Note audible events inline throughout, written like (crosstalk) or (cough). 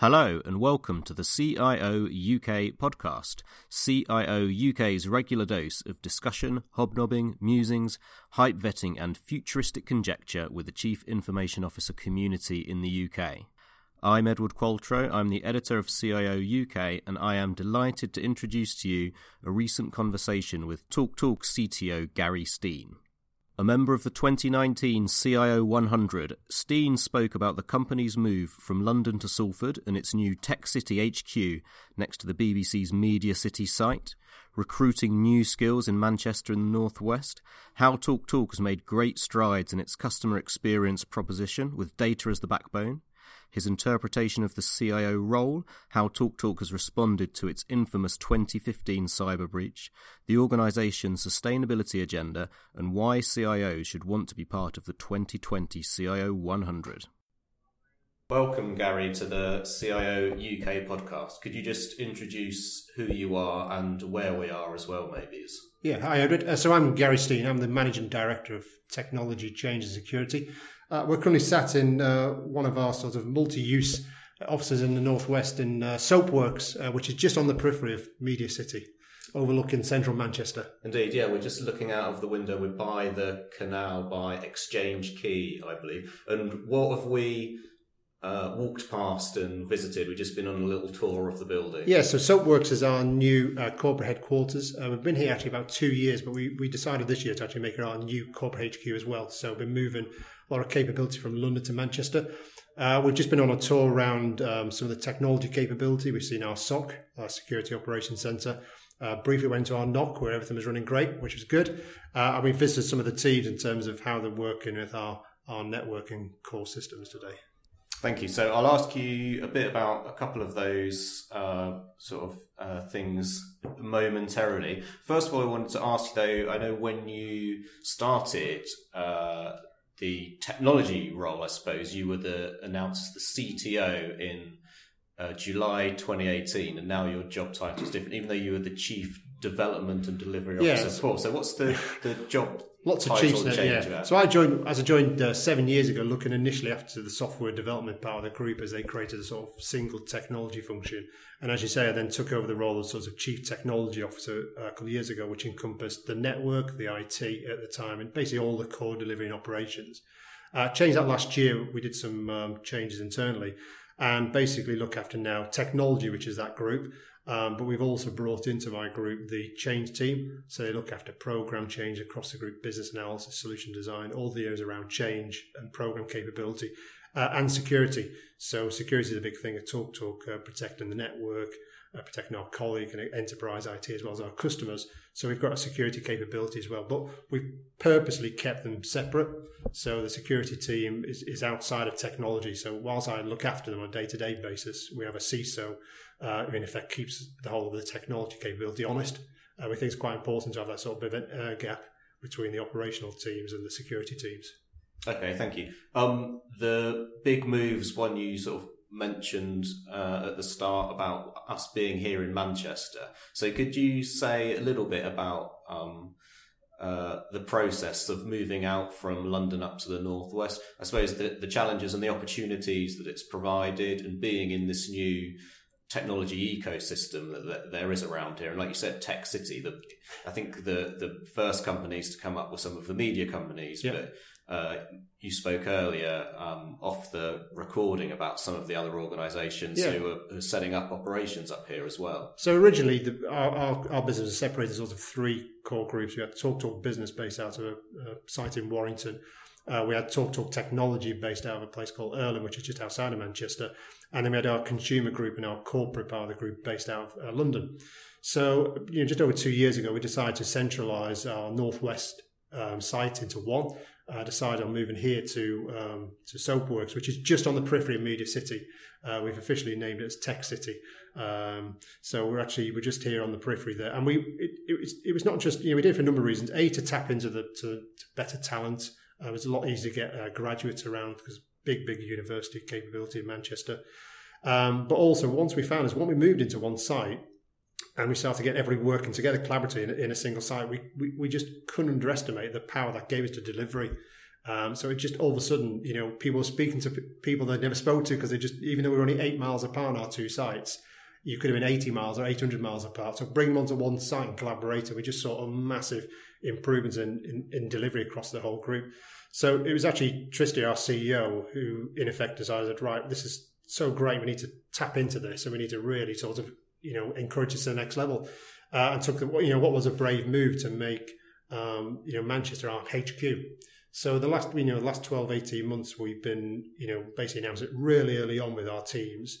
Hello and welcome to the CIO UK podcast, CIO UK's regular dose of discussion, hobnobbing, musings, hype vetting, and futuristic conjecture with the Chief Information Officer community in the UK. I'm Edward Qualtrough, I'm the editor of CIO UK, and I am delighted to introduce to you a recent conversation with TalkTalk Talk CTO Gary Steen. A member of the 2019 CIO 100, Steen spoke about the company's move from London to Salford and its new Tech City HQ next to the BBC's Media City site, recruiting new skills in Manchester and the Northwest, how TalkTalk has made great strides in its customer experience proposition with data as the backbone, his interpretation of the CIO role, how TalkTalk has responded to its infamous 2015 cyber breach, the organization's sustainability agenda, and why CIOs should want to be part of the 2020 CIO 100. Welcome, Gary, to the CIO UK podcast. Could you just introduce who you are and where we are as well, maybe? Yeah, hi, Edward. Uh, so I'm Gary Steen. I'm the Managing Director of Technology, Change and Security. Uh, we're currently sat in uh, one of our sort of multi-use offices in the northwest in uh, Soapworks, uh, which is just on the periphery of Media City, overlooking central Manchester. Indeed, yeah, we're just looking out of the window. We're by the canal, by Exchange Quay, I believe. And what have we uh, walked past and visited. We've just been on a little tour of the building. Yeah, so Soapworks is our new uh, corporate headquarters. Uh, we've been here actually about two years, but we, we decided this year to actually make it our new corporate HQ as well. So we've been a lot of capability from London to Manchester. Uh, we've just been on a tour around um, some of the technology capability. We've seen our SOC, our Security Operations Centre. Uh, briefly went to our NOC where everything was running great, which was good. Uh, and we visited some of the teams in terms of how they're working with our, our networking core systems today. Thank you. So I'll ask you a bit about a couple of those uh, sort of uh, things momentarily. First of all, I wanted to ask you though, I know when you started uh, the technology role, I suppose you were the announced as the CTO in uh, July 2018, and now your job title is different, even though you were the chief development and delivery officer yeah. before. So what's the, the job Lots of chiefs there, yeah. So I joined as I joined uh, seven years ago, looking initially after the software development part of the group as they created a sort of single technology function. And as you say, I then took over the role of sort of chief technology officer uh, a couple of years ago, which encompassed the network, the IT at the time, and basically all the core delivery and operations. Uh, changed that last year. We did some um, changes internally, and basically look after now technology, which is that group. Um, but we've also brought into my group the change team. So they look after program change across the group, business analysis, solution design, all the areas around change and program capability uh, and security. So security is a big thing at TalkTalk, uh, protecting the network, uh, protecting our colleague and enterprise IT as well as our customers. So we've got a security capability as well, but we've purposely kept them separate. So the security team is, is outside of technology. So whilst I look after them on a day to day basis, we have a CISO uh, in effect keeps the whole of the technology capability honest. Uh, we think it's quite important to have that sort of uh, gap between the operational teams and the security teams. Okay, thank you. Um, the big moves, one you sort of mentioned uh, at the start about us being here in Manchester. So, could you say a little bit about um, uh, the process of moving out from London up to the northwest? I suppose the, the challenges and the opportunities that it's provided, and being in this new technology ecosystem that, that, there is around here. And like you said, Tech City, the, I think the, the first companies to come up were some of the media companies, yep. but uh, you spoke earlier um, off the recording about some of the other organisations yeah. who, are, who, are, setting up operations up here as well. So originally, the, our, our, our, business was separated into sort of three core groups. We had Talk Talk Business based out of a, a site in Warrington. Uh, we had Talk Talk Technology based out of a place called Irlam, which is just outside of Manchester. And then we had our consumer group and our corporate part of the group based out of uh, London. So, you know, just over two years ago, we decided to centralise our northwest um, site into one. Uh, decided on moving here to um, to Soapworks, which is just on the periphery of Media City. Uh, we've officially named it as Tech City. Um, so we're actually we're just here on the periphery there, and we it, it, was, it was not just you know we did it for a number of reasons. A to tap into the to, to better talent. Uh, it was a lot easier to get uh, graduates around because big, big university capability in Manchester. Um, but also, once we found is when we moved into one site and we started to get everybody working together collaboratively in, in a single site, we, we, we, just couldn't underestimate the power that gave us to delivery. Um, so it just all of a sudden, you know, people speaking to p- people they'd never spoke to because they just, even though we were only eight miles apart on our two sites, you could have been 80 miles or 800 miles apart. So bring them onto one site and collaborate. And we just saw a massive improvements in, in, in, delivery across the whole group. So it was actually Tristia, our CEO, who in effect decided, right, this is so great. We need to tap into this and we need to really sort of, you know, encourage this to the next level. Uh, and took, the, you know, what was a brave move to make, um, you know, Manchester our HQ. So the last, you know, the last 12, 18 months, we've been, you know, basically announced it really early on with our teams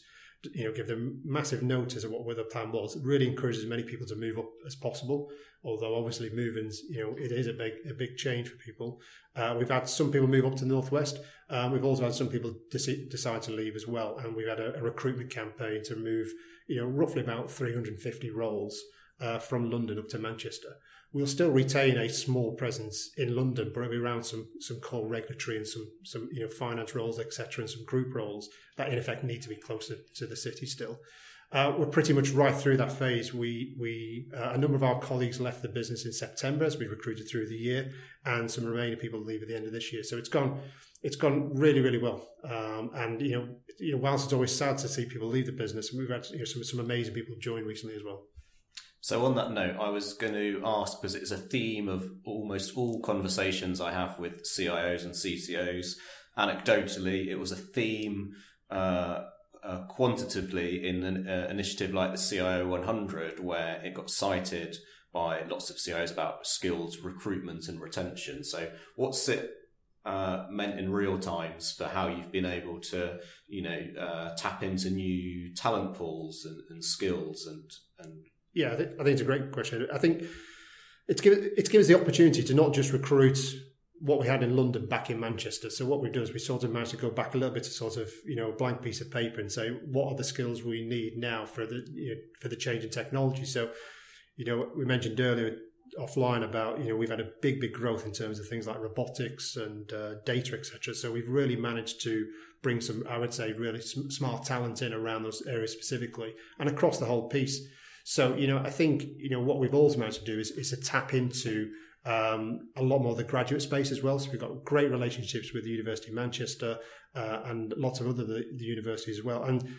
you know, give them massive notice of what the plan was. It really encourages many people to move up as possible. Although obviously moving's, you know, it is a big a big change for people. Uh, we've had some people move up to the northwest. Um, we've also had some people decide to leave as well, and we've had a, a, recruitment campaign to move, you know, roughly about 350 roles uh, from London up to Manchester we'll still retain a small presence in London, but it'll be around some some core regulatory and some some you know finance roles, etc., and some group roles that in effect need to be closer to the city still. Uh, we're pretty much right through that phase. We we uh, a number of our colleagues left the business in September as we recruited through the year, and some remaining people leave at the end of this year. So it's gone it's gone really really well. Um, and you know you know whilst it's always sad to see people leave the business, we've had you know, some some amazing people join recently as well. So, on that note, I was going to ask because it's a theme of almost all conversations I have with CIOs and CCOs. Anecdotally, it was a theme uh, uh, quantitatively in an uh, initiative like the CIO 100, where it got cited by lots of CIOs about skills recruitment and retention. So, what's it uh, meant in real times for how you've been able to, you know, uh, tap into new talent pools and, and skills and and yeah, I think, I think it's a great question. I think it's given it's given us the opportunity to not just recruit what we had in London back in Manchester. So what we've done is we sort of managed to go back a little bit to sort of you know a blank piece of paper and say what are the skills we need now for the you know, for the change in technology. So you know we mentioned earlier offline about you know we've had a big big growth in terms of things like robotics and uh, data etc. So we've really managed to bring some I would say really smart talent in around those areas specifically and across the whole piece. So, you know, I think, you know, what we've also managed to do is, is to tap into um, a lot more the graduate space as well. So we've got great relationships with the University of Manchester uh, and lots of other the, the, universities as well. And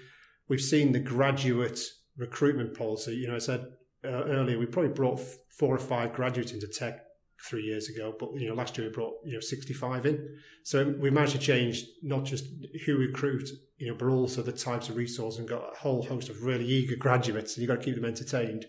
we've seen the graduate recruitment policy. You know, I said uh, earlier, we probably brought four or five graduates into tech three years ago, but you know, last year we brought you know 65 in. So we managed to change not just who we recruit, you know, but also the types of resources and got a whole host of really eager graduates. And you've got to keep them entertained,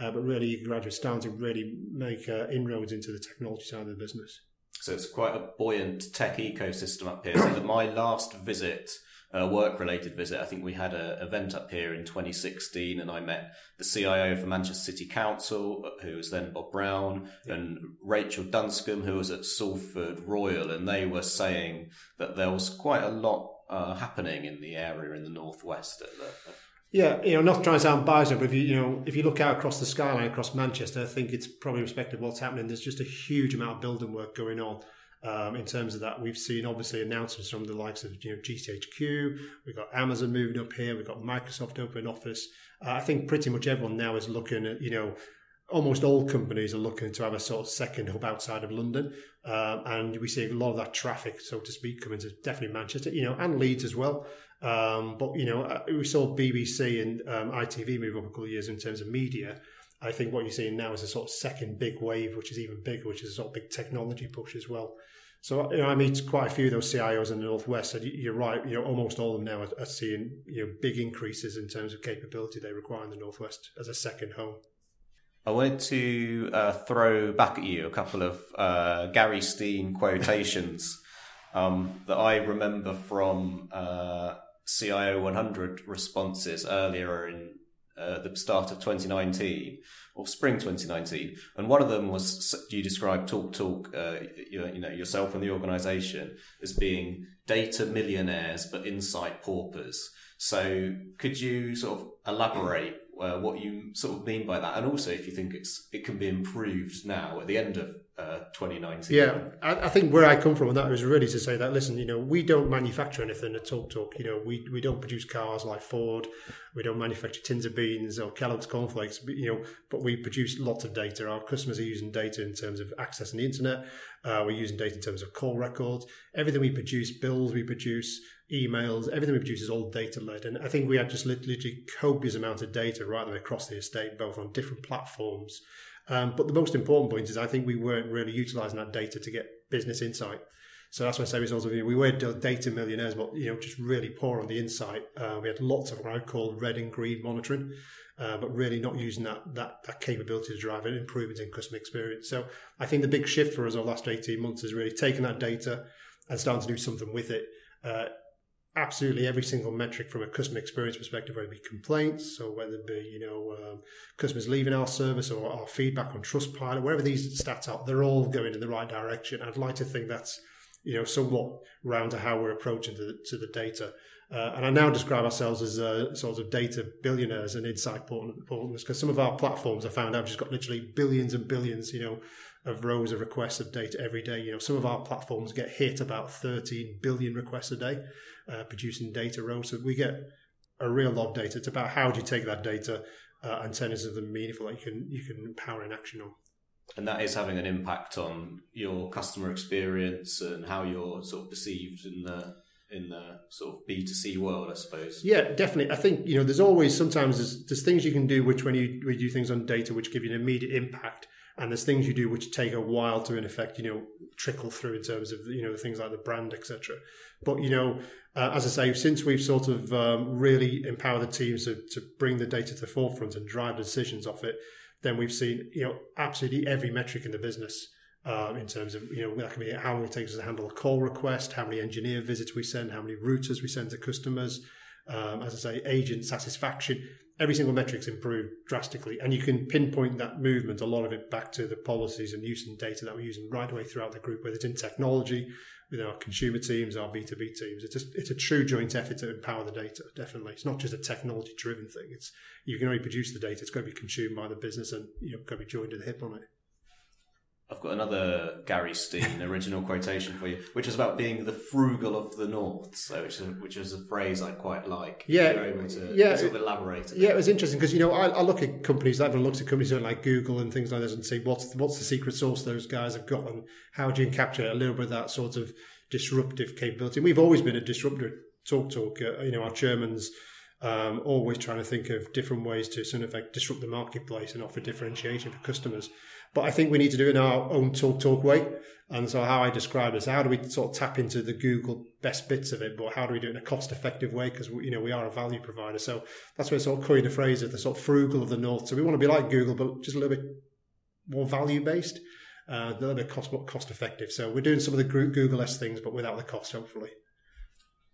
uh, but really eager graduates starting to really make uh, inroads into the technology side of the business. So it's quite a buoyant tech ecosystem up here. So that my last visit a work related visit. I think we had an event up here in 2016 and I met the CIO for Manchester City Council, who was then Bob Brown, and Rachel Dunscombe, who was at Salford Royal. And they were saying that there was quite a lot happening in the area in the northwest at the, yeah, you know, not trying to sound biased, but if you you know if you look out across the skyline across Manchester, I think it's probably respective what's happening. There's just a huge amount of building work going on. Um, in terms of that, we've seen obviously announcements from the likes of you know GCHQ. We've got Amazon moving up here. We've got Microsoft open office. Uh, I think pretty much everyone now is looking at you know almost all companies are looking to have a sort of second hub outside of London, uh, and we see a lot of that traffic, so to speak, coming to definitely Manchester, you know, and Leeds as well. Um, but you know, uh, we saw BBC and um, ITV move up a couple of years in terms of media. I think what you're seeing now is a sort of second big wave, which is even bigger, which is a sort of big technology push as well. So you know, I meet quite a few of those CIOs in the northwest, and you're right. You know, almost all of them now are, are seeing you know big increases in terms of capability they require in the northwest as a second home. I wanted to uh, throw back at you a couple of uh, Gary Steen quotations (laughs) um, that I remember from uh, CIO 100 responses earlier in uh, the start of 2019 or spring 2019, and one of them was you described Talk Talk, uh, you, you, know yourself and the organisation as being data millionaires but insight paupers. So could you sort of elaborate uh, what you sort of mean by that, and also if you think it's it can be improved now at the end of uh, 2019. Yeah, I, I, think where I come from on that was really to say that listen, you know, we don't manufacture anything at Talk Talk. You know, we we don't produce cars like Ford, we don't manufacture tins of beans or Kellogg's cornflakes. But, You know, but we produce lots of data. Our customers are using data in terms of accessing the internet. Uh, we're using data in terms of call records. Everything we produce, bills we produce, emails, everything we produce is all data led. And I think we had just literally copious amount of data right the way across the estate, both on different platforms um, but the most important point is I think we weren't really utilizing that data to get business insight. So that's why I say sort of, we were data millionaires, but you know, just really poor on the insight. Uh, we had lots of what I call red and green monitoring, uh, but really not using that, that that capability to drive an improvement in customer experience. So I think the big shift for us over the last eighteen months is really taking that data and starting to do something with it. Uh, absolutely every single metric from a customer experience perspective, whether it be complaints or whether it be, you know, um, customers leaving our service or our feedback on Trustpilot, wherever these stats are, they're all going in the right direction. I'd like to think that's, you know, somewhat round to how we're approaching to the, to the data. Uh, and I now describe ourselves as uh, sort of data billionaires and insight partners because some of our platforms I found out just got literally billions and billions, you know, of rows of requests of data every day. You know, some of our platforms get hit about 13 billion requests a day, uh, producing data rows. So we get a real lot of data. It's about how do you take that data uh, and turn it into something meaningful that you can you can power in action on. And that is having an impact on your customer experience and how you're sort of perceived in the in the sort of B two C world, I suppose. Yeah, definitely. I think you know there's always sometimes there's, there's things you can do which when you do things on data which give you an immediate impact and there's things you do which take a while to in effect you know trickle through in terms of you know things like the brand etc but you know uh, as i say since we've sort of um, really empowered the teams to, to bring the data to the forefront and drive decisions off it then we've seen you know absolutely every metric in the business um, in terms of you know that can be how long it takes us to handle a call request, how many engineer visits we send, how many routers we send to customers. Um, as I say, agent satisfaction every single metric's improved drastically. And you can pinpoint that movement, a lot of it back to the policies and use and data that we're using right away throughout the group, whether it's in technology, with our consumer teams, our B2B teams. It's a, it's a true joint effort to empower the data, definitely. It's not just a technology driven thing. It's you can only produce the data, it's got to be consumed by the business and you know got to be joined to the hip on it. I've got another Gary Steen original quotation for you, which is about being the frugal of the North. So, which is, which is a phrase I quite like. Yeah, to yeah, sort of elaborate. Yeah, it was interesting because you know I, I, look at companies. I've looked at companies like Google and things like this, and say what's what's the secret sauce those guys have got, and how do you capture a little bit of that sort of disruptive capability? And we've always been a disruptor. Talk talk. Uh, you know, our chairman's um, always trying to think of different ways to sort of like disrupt the marketplace and offer differentiation for customers. But I think we need to do it in our own talk talk way. And so how I describe this, how do we sort of tap into the Google best bits of it, but how do we do it in a cost effective way? Because you know we are a value provider, so that's where sort of coined the phrase of the sort of frugal of the north. So we want to be like Google, but just a little bit more value based, uh, a little bit cost cost effective. So we're doing some of the Google s things, but without the cost, hopefully.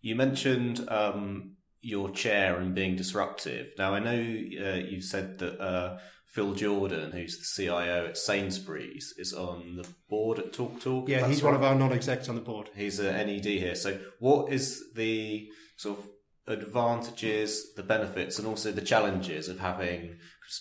You mentioned um, your chair and being disruptive. Now I know uh, you said that. Uh, Phil Jordan, who's the CIO at Sainsbury's, is on the board at Talk Talk. Yeah, he's right. one of our non-execs on the board. He's a NED here. So, what is the sort of advantages, the benefits, and also the challenges of having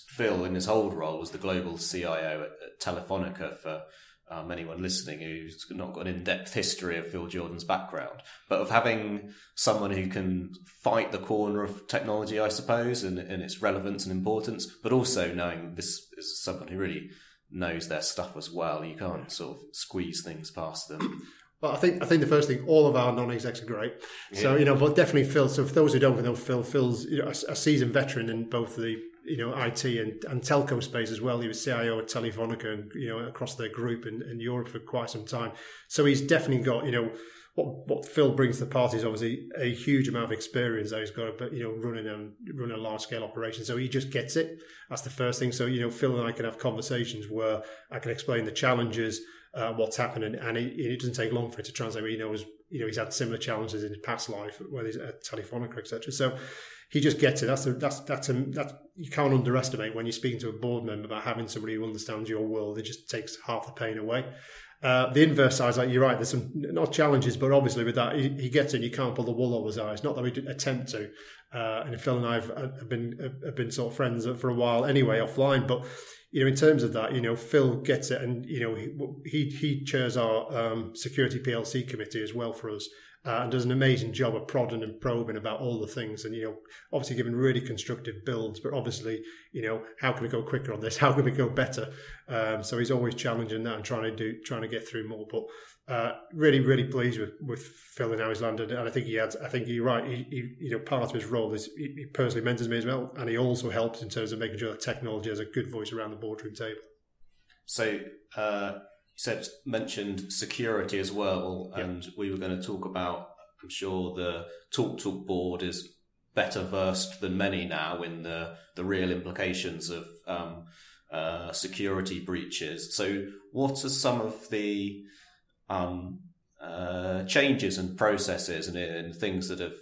Phil in his old role was the global CIO at, at Telefonica for um, anyone listening who's not got an in-depth history of Phil Jordan's background, but of having someone who can fight the corner of technology, I suppose, and, and its relevance and importance, but also knowing this is someone who really knows their stuff as well. You can't sort of squeeze things past them. Well, I think I think the first thing, all of our non-execs are great. Yeah. So you know, but definitely Phil. So for those who don't know, Phil, Phil's you know, a, a seasoned veteran in both the you know IT and, and telco space as well. He was CIO at Telefonica and you know across their group in, in Europe for quite some time. So he's definitely got you know what what Phil brings to the party is obviously a huge amount of experience that he's got, but you know running and running a large scale operation. So he just gets it. That's the first thing. So you know Phil and I can have conversations where I can explain the challenges. Uh, what's happening, and it, it, doesn't take long for it to translate. He knows, you know, he's had similar challenges in his past life, whether he's at Telefonica, etc. So, he just gets it. That's a, that's that's a, that you can't underestimate when you're speaking to a board member about having somebody who understands your world. It just takes half the pain away. Uh, the inverse side is like you're right. There's some not challenges, but obviously with that he, he gets it. You can't pull the wool over his eyes. Not that we attempt to. Uh, and Phil and I have, have been have been sort of friends for a while anyway offline. But you know, in terms of that, you know, Phil gets it, and you know, he he chairs our um, security PLC committee as well for us uh, and does an amazing job of prodding and probing about all the things and you know obviously giving really constructive builds but obviously you know how can we go quicker on this? (laughs) How can we go better? Um, so he's always challenging that and trying to do trying to get through more but uh, really really pleased with with Phil and how he's landed. And I think he had I think you're right. He, he, you know part of his role is he, he personally mentors me as well and he also helps in terms of making sure that technology has a good voice around the boardroom table. So uh said mentioned security as well, and we were going to talk about. I'm sure the Talk Talk board is better versed than many now in the the real implications of um, uh, security breaches. So, what are some of the um, uh, changes and processes and, and, things that have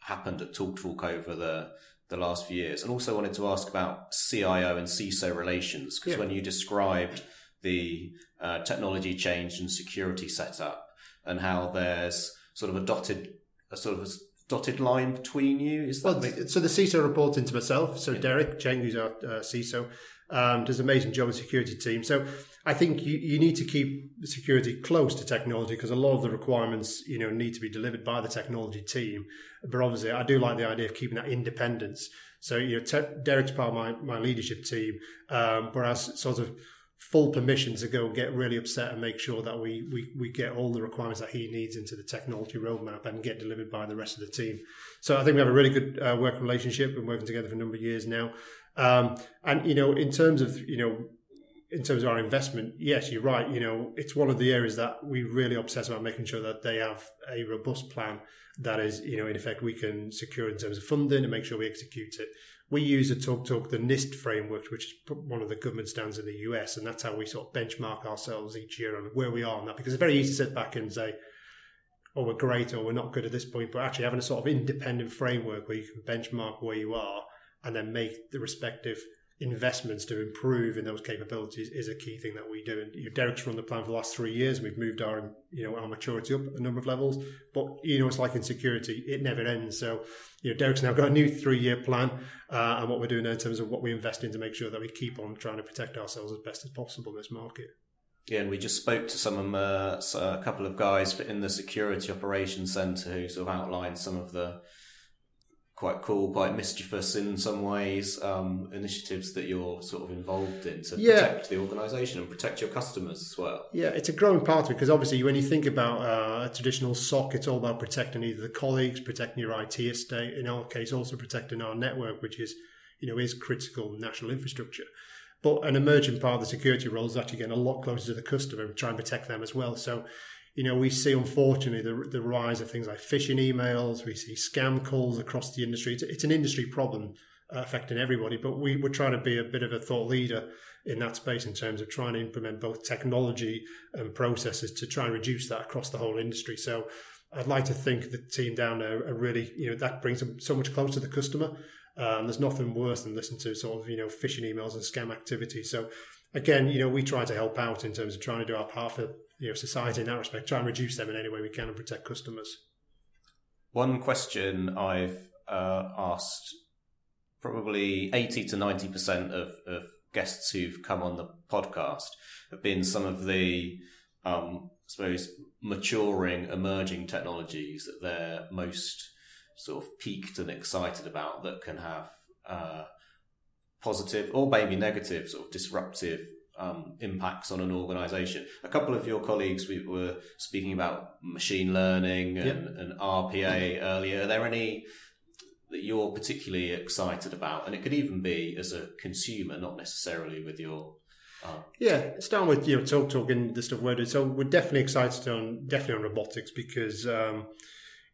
happened at Talk Talk over the the last few years? And also wanted to ask about CIO and CISO relations because yeah. when you described the uh, technology change and security setup, and how there's sort of a dotted, a sort of a dotted line between you. Is well, so the CISO reports into myself. So yeah. Derek Cheng, who's our uh, CISO, um, does an amazing job with security team. So I think you, you need to keep security close to technology because a lot of the requirements, you know, need to be delivered by the technology team. But obviously, I do like the idea of keeping that independence. So you know, te- Derek's part of my my leadership team, um, whereas sort of full permission to go get really upset and make sure that we, we, we get all the requirements that he needs into the technology roadmap and get delivered by the rest of the team. So I think we have a really good uh, working relationship and working together for a number of years now. Um, and, you know, in terms of, you know, in terms of our investment, yes, you're right. You know, it's one of the areas that we really obsess about making sure that they have a robust plan that is, you know, in effect, we can secure in terms of funding and make sure we execute it we use a Talk Talk, the NIST framework, which is one of the government standards in the US, and that's how we sort of benchmark ourselves each year on where we are on that. Because it's very easy to sit back and say, oh, we're great or we're not good at this point, but actually having a sort of independent framework where you can benchmark where you are and then make the respective investments to improve in those capabilities is a key thing that we do. And you know, Derek's run the plan for the last three years. We've moved our you know our maturity up a number of levels, but you know it's like in security, it never ends. So you know Derek's now got a new three year plan, uh, and what we're doing in terms of what we invest in to make sure that we keep on trying to protect ourselves as best as possible in this market. Yeah, and we just spoke to some uh, a couple of guys in the security operations center who sort of outlined some of the quite cool, quite mischievous in some ways um, initiatives that you're sort of involved in to yeah. protect the organisation and protect your customers as well. Yeah, it's a growing part of it because obviously when you think about uh, a traditional SOC, it's all about protecting either the colleagues, protecting your IT estate, in our case, also protecting our network, which is you know is critical national infrastructure. But an emerging part of the security role is actually getting a lot closer to the customer and try and protect them as well. So you know, we see unfortunately the, the rise of things like phishing emails. We see scam calls across the industry. It's, it's an industry problem uh, affecting everybody, but we, we're trying to be a bit of a thought leader in that space in terms of trying to implement both technology and processes to try and reduce that across the whole industry. So I'd like to think the team down there are really, you know, that brings them so much closer to the customer. Um, there's nothing worse than listening to sort of, you know, phishing emails and scam activity. So again, you know, we try to help out in terms of trying to do our part for you know society in that respect. Try and reduce them in any way we can and protect customers. One question I've uh, asked probably eighty to ninety percent of, of guests who've come on the podcast have been some of the um, I suppose maturing, emerging technologies that they're most sort of peaked and excited about that can have uh, positive or maybe negative, sort of disruptive um, impacts on an organization. A couple of your colleagues we were speaking about machine learning and, yep. and RPA earlier. Are there any that you're particularly excited about? And it could even be as a consumer, not necessarily with your uh, yeah, starting with you know talk talking the stuff we're doing. So we're definitely excited on definitely on robotics because um,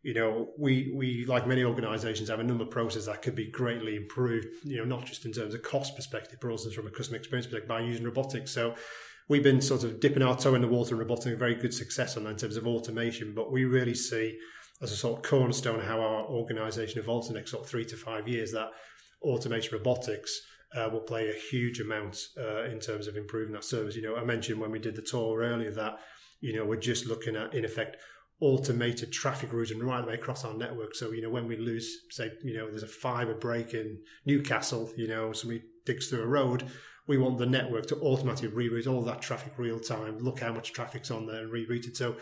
you know, we we like many organisations have a number of processes that could be greatly improved. You know, not just in terms of cost perspective, but also from a customer experience perspective by using robotics. So we've been sort of dipping our toe in the water in robotics, very good success on that in terms of automation. But we really see as a sort of cornerstone how our organisation evolves in the next sort of three to five years. That automation robotics uh, will play a huge amount uh, in terms of improving that service. You know, I mentioned when we did the tour earlier that you know we're just looking at in effect automated traffic routing right the way across our network. So you know when we lose, say, you know, there's a fibre break in Newcastle, you know, somebody digs through a road. We want the network to automatically reroute all that traffic real time, look how much traffic's on there and reroute it. So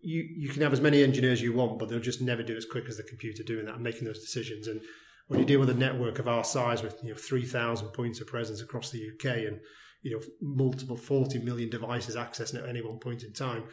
you, you can have as many engineers you want, but they'll just never do as quick as the computer doing that and making those decisions. And when you deal with a network of our size with you know 3,000 points of presence across the UK and you know multiple 40 million devices accessing at any one point in time,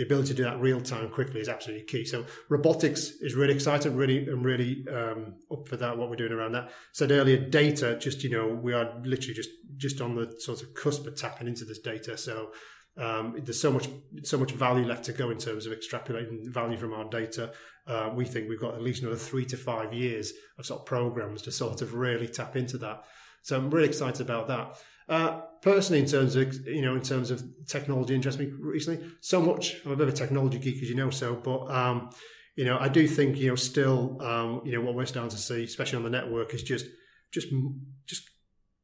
the ability to do that real time quickly is absolutely key. So robotics is really exciting. Really, I'm really um, up for that. What we're doing around that. Said earlier, data. Just you know, we are literally just just on the sort of cusp of tapping into this data. So um, there's so much so much value left to go in terms of extrapolating value from our data. Uh, we think we've got at least another three to five years of sort of programs to sort of really tap into that. So I'm really excited about that. Uh, personally, in terms of you know, in terms of technology, interests me recently so much. I'm a bit of a technology geek, as you know. So, but um, you know, I do think you know, still, um, you know, what we're starting to see, especially on the network, is just, just, just,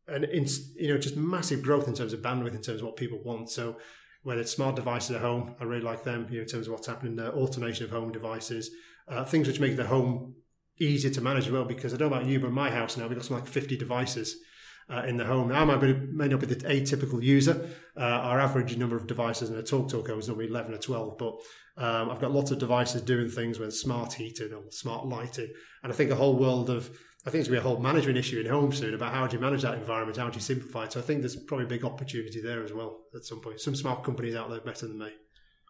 an you know, just massive growth in terms of bandwidth, in terms of what people want. So, whether it's smart devices at home, I really like them. You know, in terms of what's happening there, automation of home devices, uh, things which make the home easier to manage as well. Because I don't know about you, but my house now we've got like 50 devices uh, in the home. Now, I might be, may not be the atypical user. Uh, our average number of devices in a TalkTalk is normally 11 or 12, but um, I've got lots of devices doing things with smart heating or smart lighting. And I think a whole world of, I think it's going to be a whole management issue in home soon about how do you manage that environment, how do you simplify it. So I think there's probably a big opportunity there as well at some point. Some smart companies out there better than me.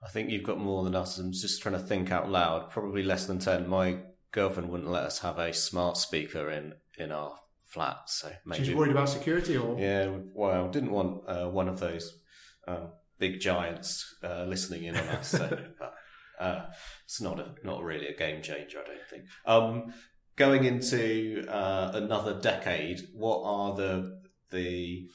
I think you've got more than us. I'm just trying to think out loud. Probably less than 10. My girlfriend wouldn't let us have a smart speaker in, in our flat. So maybe she's worried about security, or yeah, well, didn't want uh, one of those um, big giants uh, listening in on us. So (laughs) uh, it's not a not really a game changer, I don't think. Um, going into uh, another decade, what are the the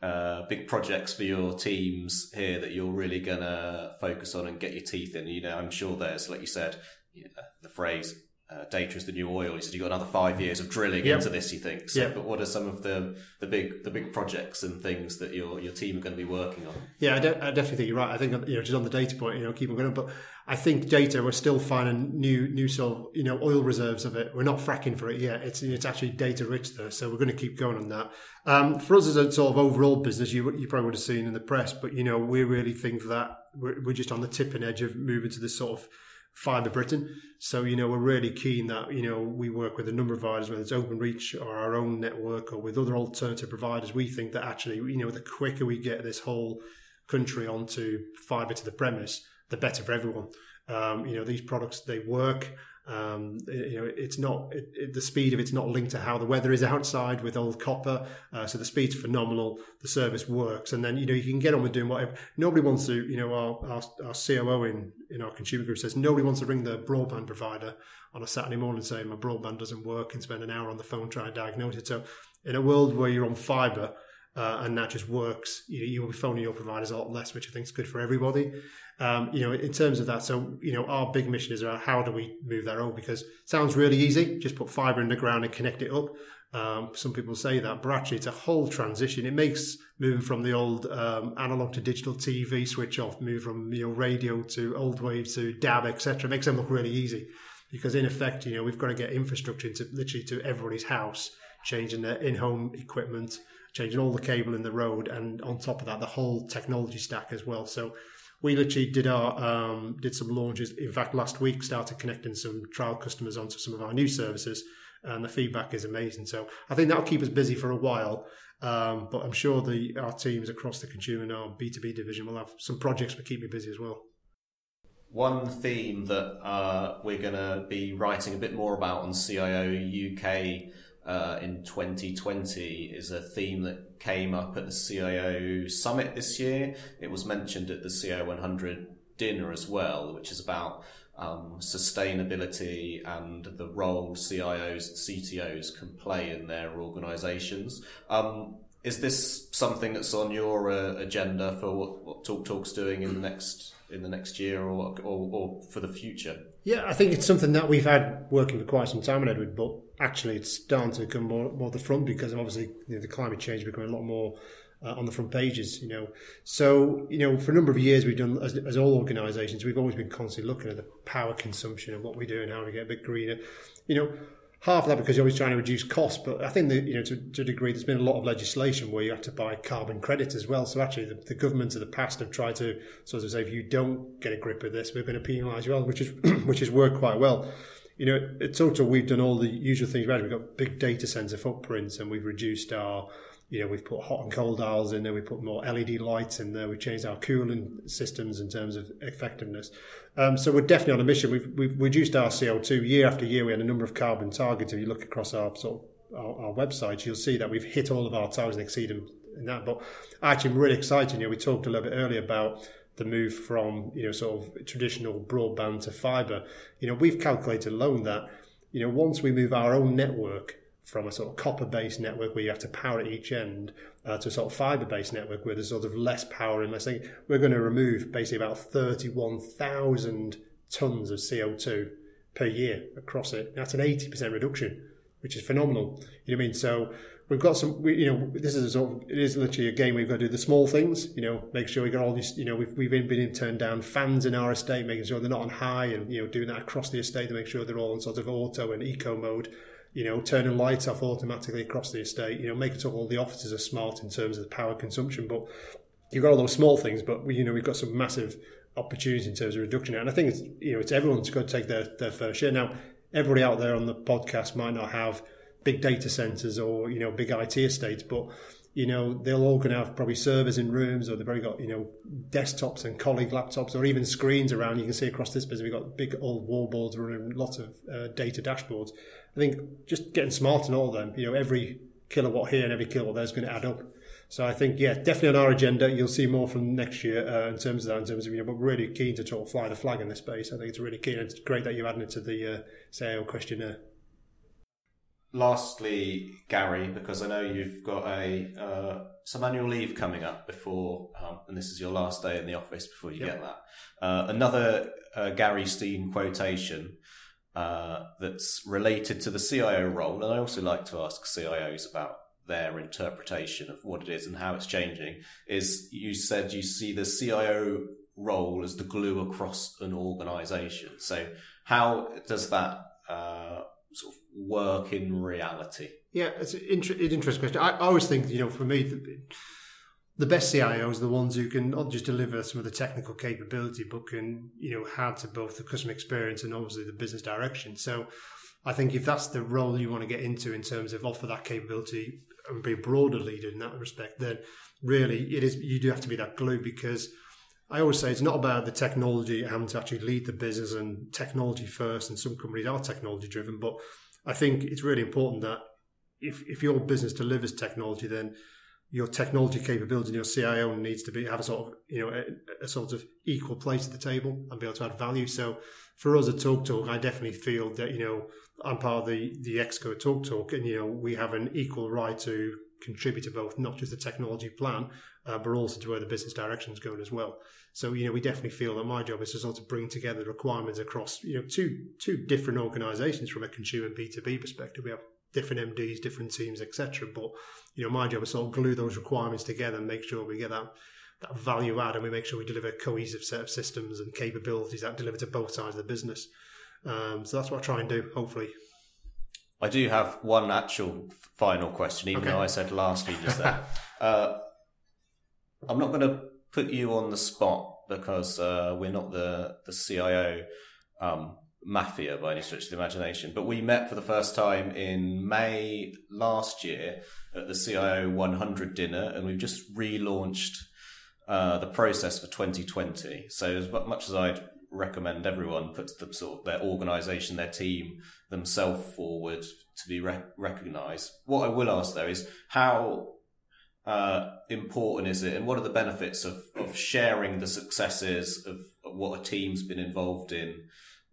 uh, big projects for your teams here that you're really gonna focus on and get your teeth in? You know, I'm sure there's, like you said, you know, the phrase uh, data is the new oil. You said you've got another five years of drilling yep. into this. You think, so, yep. but what are some of the, the big the big projects and things that your your team are going to be working on? Yeah, I, de- I definitely think you're right. I think you know just on the data point, you know, keep on going. But I think data, we're still finding new new sort of you know oil reserves of it. We're not fracking for it yet. It's it's actually data rich though, so we're going to keep going on that. Um, for us as a sort of overall business, you you probably would have seen in the press, but you know we really think that we're, we're just on the tipping edge of moving to this sort of Fibre Britain. So, you know, we're really keen that, you know, we work with a number of providers, whether it's Openreach or our own network or with other alternative providers. We think that actually, you know, the quicker we get this whole country onto fibre to the premise, the better for everyone. Um, you know, these products, they work. Um, you know, it's not it, it, the speed of it's not linked to how the weather is outside with old copper. Uh, so the speed's phenomenal. The service works, and then you know you can get on with doing whatever. Nobody wants to. You know, our our, our COO in in our consumer group says nobody wants to ring the broadband provider on a Saturday morning saying my broadband doesn't work and spend an hour on the phone trying to diagnose it. So in a world where you're on fibre uh, and that just works, you, will be phoning your providers a lot less, which I think is good for everybody. Um, you know, in terms of that, so you know, our big mission is around how do we move that over? Because it sounds really easy, just put fibre in the ground and connect it up. Um, some people say that, but actually, it's a whole transition. It makes moving from the old um, analog to digital TV switch off, move from you know radio to old wave to DAB, etc. Makes them look really easy, because in effect, you know, we've got to get infrastructure into literally to everybody's house, changing their in-home equipment, changing all the cable in the road, and on top of that, the whole technology stack as well. So we literally did our um, did some launches. In fact, last week started connecting some trial customers onto some of our new services, and the feedback is amazing. So I think that'll keep us busy for a while. Um, but I'm sure the our teams across the consumer and our B2B division will have some projects to keep me busy as well. One theme that uh, we're going to be writing a bit more about on CIO UK uh, in 2020 is a theme that came up at the CIO summit this year. It was mentioned at the CIO 100 dinner as well, which is about um, sustainability and the role CIOs CTOs can play in their organizations. Um, is this something that's on your uh, agenda for what, what Talk Talk's doing in the next in the next year or, or, or for the future? Yeah, I think it's something that we've had working for quite some time Edward, but actually it's starting to come more more the front because obviously you know, the climate change becoming a lot more uh, on the front pages, you know. So, you know, for a number of years we've done, as, as all organisations, we've always been constantly looking at the power consumption and what we do and how we get a bit greener. You know, half of that because you're always trying to reduce costs, but I think that, you know, to, to a degree, there's been a lot of legislation where you have to buy carbon credits as well. So actually the, the governments of the past have tried to sort of say, if you don't get a grip of this, we're going to penalise you, well, which is, (clears throat) which has worked quite well you know, at Total, we've done all the usual things. We've got big data center footprints, and we've reduced our you know, we've put hot and cold aisles in there, we put more LED lights in there, we've changed our cooling systems in terms of effectiveness. Um, so we're definitely on a mission. We've, we've reduced our CO2 year after year. We had a number of carbon targets. If you look across our sort of our, our website, you'll see that we've hit all of our targets and exceeded them in that. But actually, I'm really excited. You know, we talked a little bit earlier about the move from you know sort of traditional broadband to fibre. You know, we've calculated alone that you know once we move our own network from a sort of copper based network where you have to power at each end uh, to a sort of fiber based network where there's sort of less power and less thing, we're going to remove basically about 31,000 tons of CO2 per year across it. That's an 80% reduction, which is phenomenal. You know what I mean? So we've got some, we, you know, this is a sort of, it is literally a game we've got to do the small things, you know, make sure we got all these, you know, we've, we've been, been turned down fans in our estate, making sure they're not on high and, you know, doing that across the estate to make sure they're all in sort of auto and eco mode you know, turning lights off automatically across the estate, you know, making sure all the offices are smart in terms of the power consumption. But you've got all those small things, but we, you know, we've got some massive opportunities in terms of reduction. And I think it's, you know, it's everyone's got to take their, their fair share. Now, everybody out there on the podcast might not have big data centers or, you know, big IT estates, but you know, they'll all going to have probably servers in rooms or they've already got, you know, desktops and colleague laptops or even screens around. You can see across this business, we've got big old wallboards running lots of uh, data dashboards. I think just getting smart in all of them, you know, every kilowatt here and every kilowatt there is going to add up. So I think, yeah, definitely on our agenda. You'll see more from next year uh, in terms of that, in terms of, you know, but we're really keen to sort of fly the flag in this space. I think it's really keen. It's great that you're adding it to the uh, CIO questionnaire. Lastly, Gary, because I know you've got a uh, some annual leave coming up before, um, and this is your last day in the office before you yep. get that. Uh, another uh, Gary Steen quotation uh, that's related to the CIO role. And I also like to ask CIOs about their interpretation of what it is and how it's changing. Is you said you see the CIO role as the glue across an organization. So, how does that uh, sort of work in reality? Yeah, it's an inter- interesting question. I, I always think, you know, for me, the best CIOs are the ones who can not just deliver some of the technical capability, but can you know add to both the customer experience and obviously the business direction. So, I think if that's the role you want to get into in terms of offer that capability and be a broader leader in that respect, then really it is you do have to be that glue because I always say it's not about the technology having to actually lead the business and technology first. And some companies are technology driven, but I think it's really important that if if your business delivers technology, then your technology capability and your CIO needs to be have a sort of you know a, a, sort of equal place at the table and be able to add value. So for us at Talk Talk, I definitely feel that you know I'm part of the the Exco Talk Talk, and you know we have an equal right to contribute to both not just the technology plan, uh, but also to where the business direction is going as well. So you know we definitely feel that my job is to sort of bring together requirements across you know two two different organisations from a consumer B two B perspective. We have different MDs, different teams, etc. But you know, my job is sort of glue those requirements together and make sure we get that that value add, and we make sure we deliver a cohesive set of systems and capabilities that deliver to both sides of the business. Um, so that's what I try and do. Hopefully, I do have one actual final question, even okay. though I said lastly just there. (laughs) uh, I'm not going to put you on the spot because uh, we're not the the CIO um, mafia by any stretch of the imagination. But we met for the first time in May last year at the CIO 100 dinner, and we've just relaunched uh, the process for 2020. So as much as I'd recommend everyone puts the sort of their organisation, their team, themselves forward to be re- recognised. What I will ask though is how uh, important is it, and what are the benefits of, of sharing the successes of, what a team's been involved in?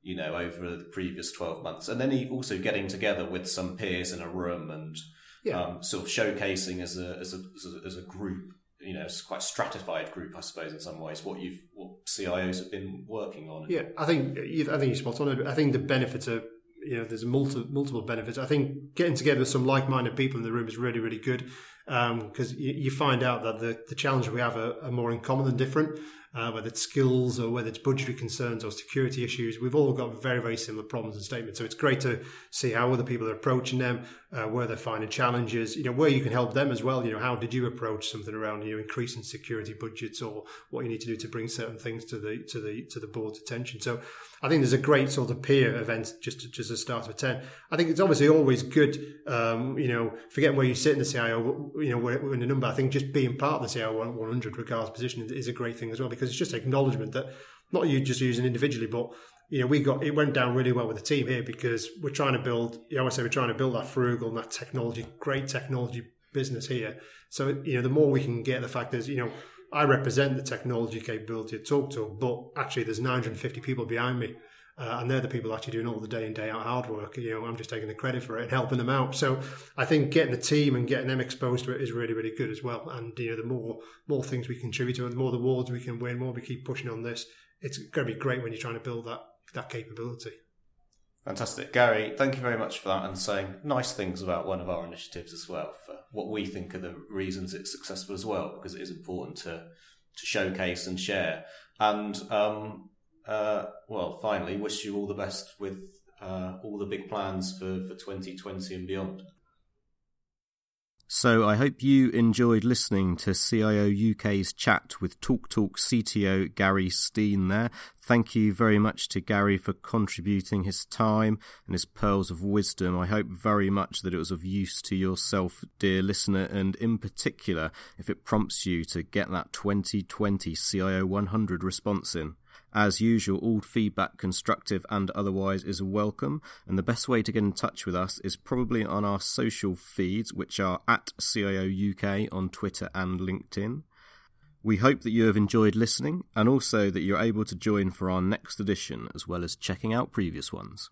you know, over the previous 12 months. And then he also getting together with some peers in a room and yeah. um, sort of showcasing as a, as a, as a, as a group you know, it's quite stratified group, I suppose, in some ways. What you've, what CIOs have been working on. Yeah, I think I think you're spot on. I think the benefits are, you know, there's multiple multiple benefits. I think getting together with some like-minded people in the room is really really good because um, you, you, find out that the the challenges we have are, are more in common than different uh, whether it's skills or whether it's budgetary concerns or security issues. We've all got very, very similar problems and statements. So it's great to see how other people are approaching them, uh, where they're finding challenges, you know, where you can help them as well. You know, how did you approach something around, you know, increasing security budgets or what you need to do to bring certain things to the, to the, to the board's attention. So I think there's a great sort of peer event just to, just a start of 10. I think it's obviously always good, um, you know, forgetting where you sit in the CIO, you know, in the number. I think just being part of the CIO 100 regardless position is a great thing as well it's just acknowledgement that not you just using individually, but you know, we got it went down really well with the team here because we're trying to build. You know, I say we're trying to build that frugal and that technology, great technology business here. So you know, the more we can get, the fact is, you know, I represent the technology capability at TalkTalk, but actually there's 950 people behind me. Uh, and they're the people actually doing all the day in day out hard work. You know, I'm just taking the credit for it and helping them out. So I think getting the team and getting them exposed to it is really, really good as well. And you know, the more more things we contribute to, the more the awards we can win, more we keep pushing on this. It's going to be great when you're trying to build that that capability. Fantastic, Gary. Thank you very much for that and saying nice things about one of our initiatives as well. For what we think are the reasons it's successful as well, because it is important to to showcase and share. And um, uh, well, finally, wish you all the best with uh, all the big plans for, for 2020 and beyond. So I hope you enjoyed listening to CIO UK's chat with TalkTalk CTO Gary Steen there. Thank you very much to Gary for contributing his time and his pearls of wisdom. I hope very much that it was of use to yourself, dear listener, and in particular, if it prompts you to get that 2020 CIO 100 response in. As usual, all feedback, constructive and otherwise, is welcome, and the best way to get in touch with us is probably on our social feeds, which are at CIO UK on Twitter and LinkedIn. We hope that you have enjoyed listening and also that you're able to join for our next edition as well as checking out previous ones.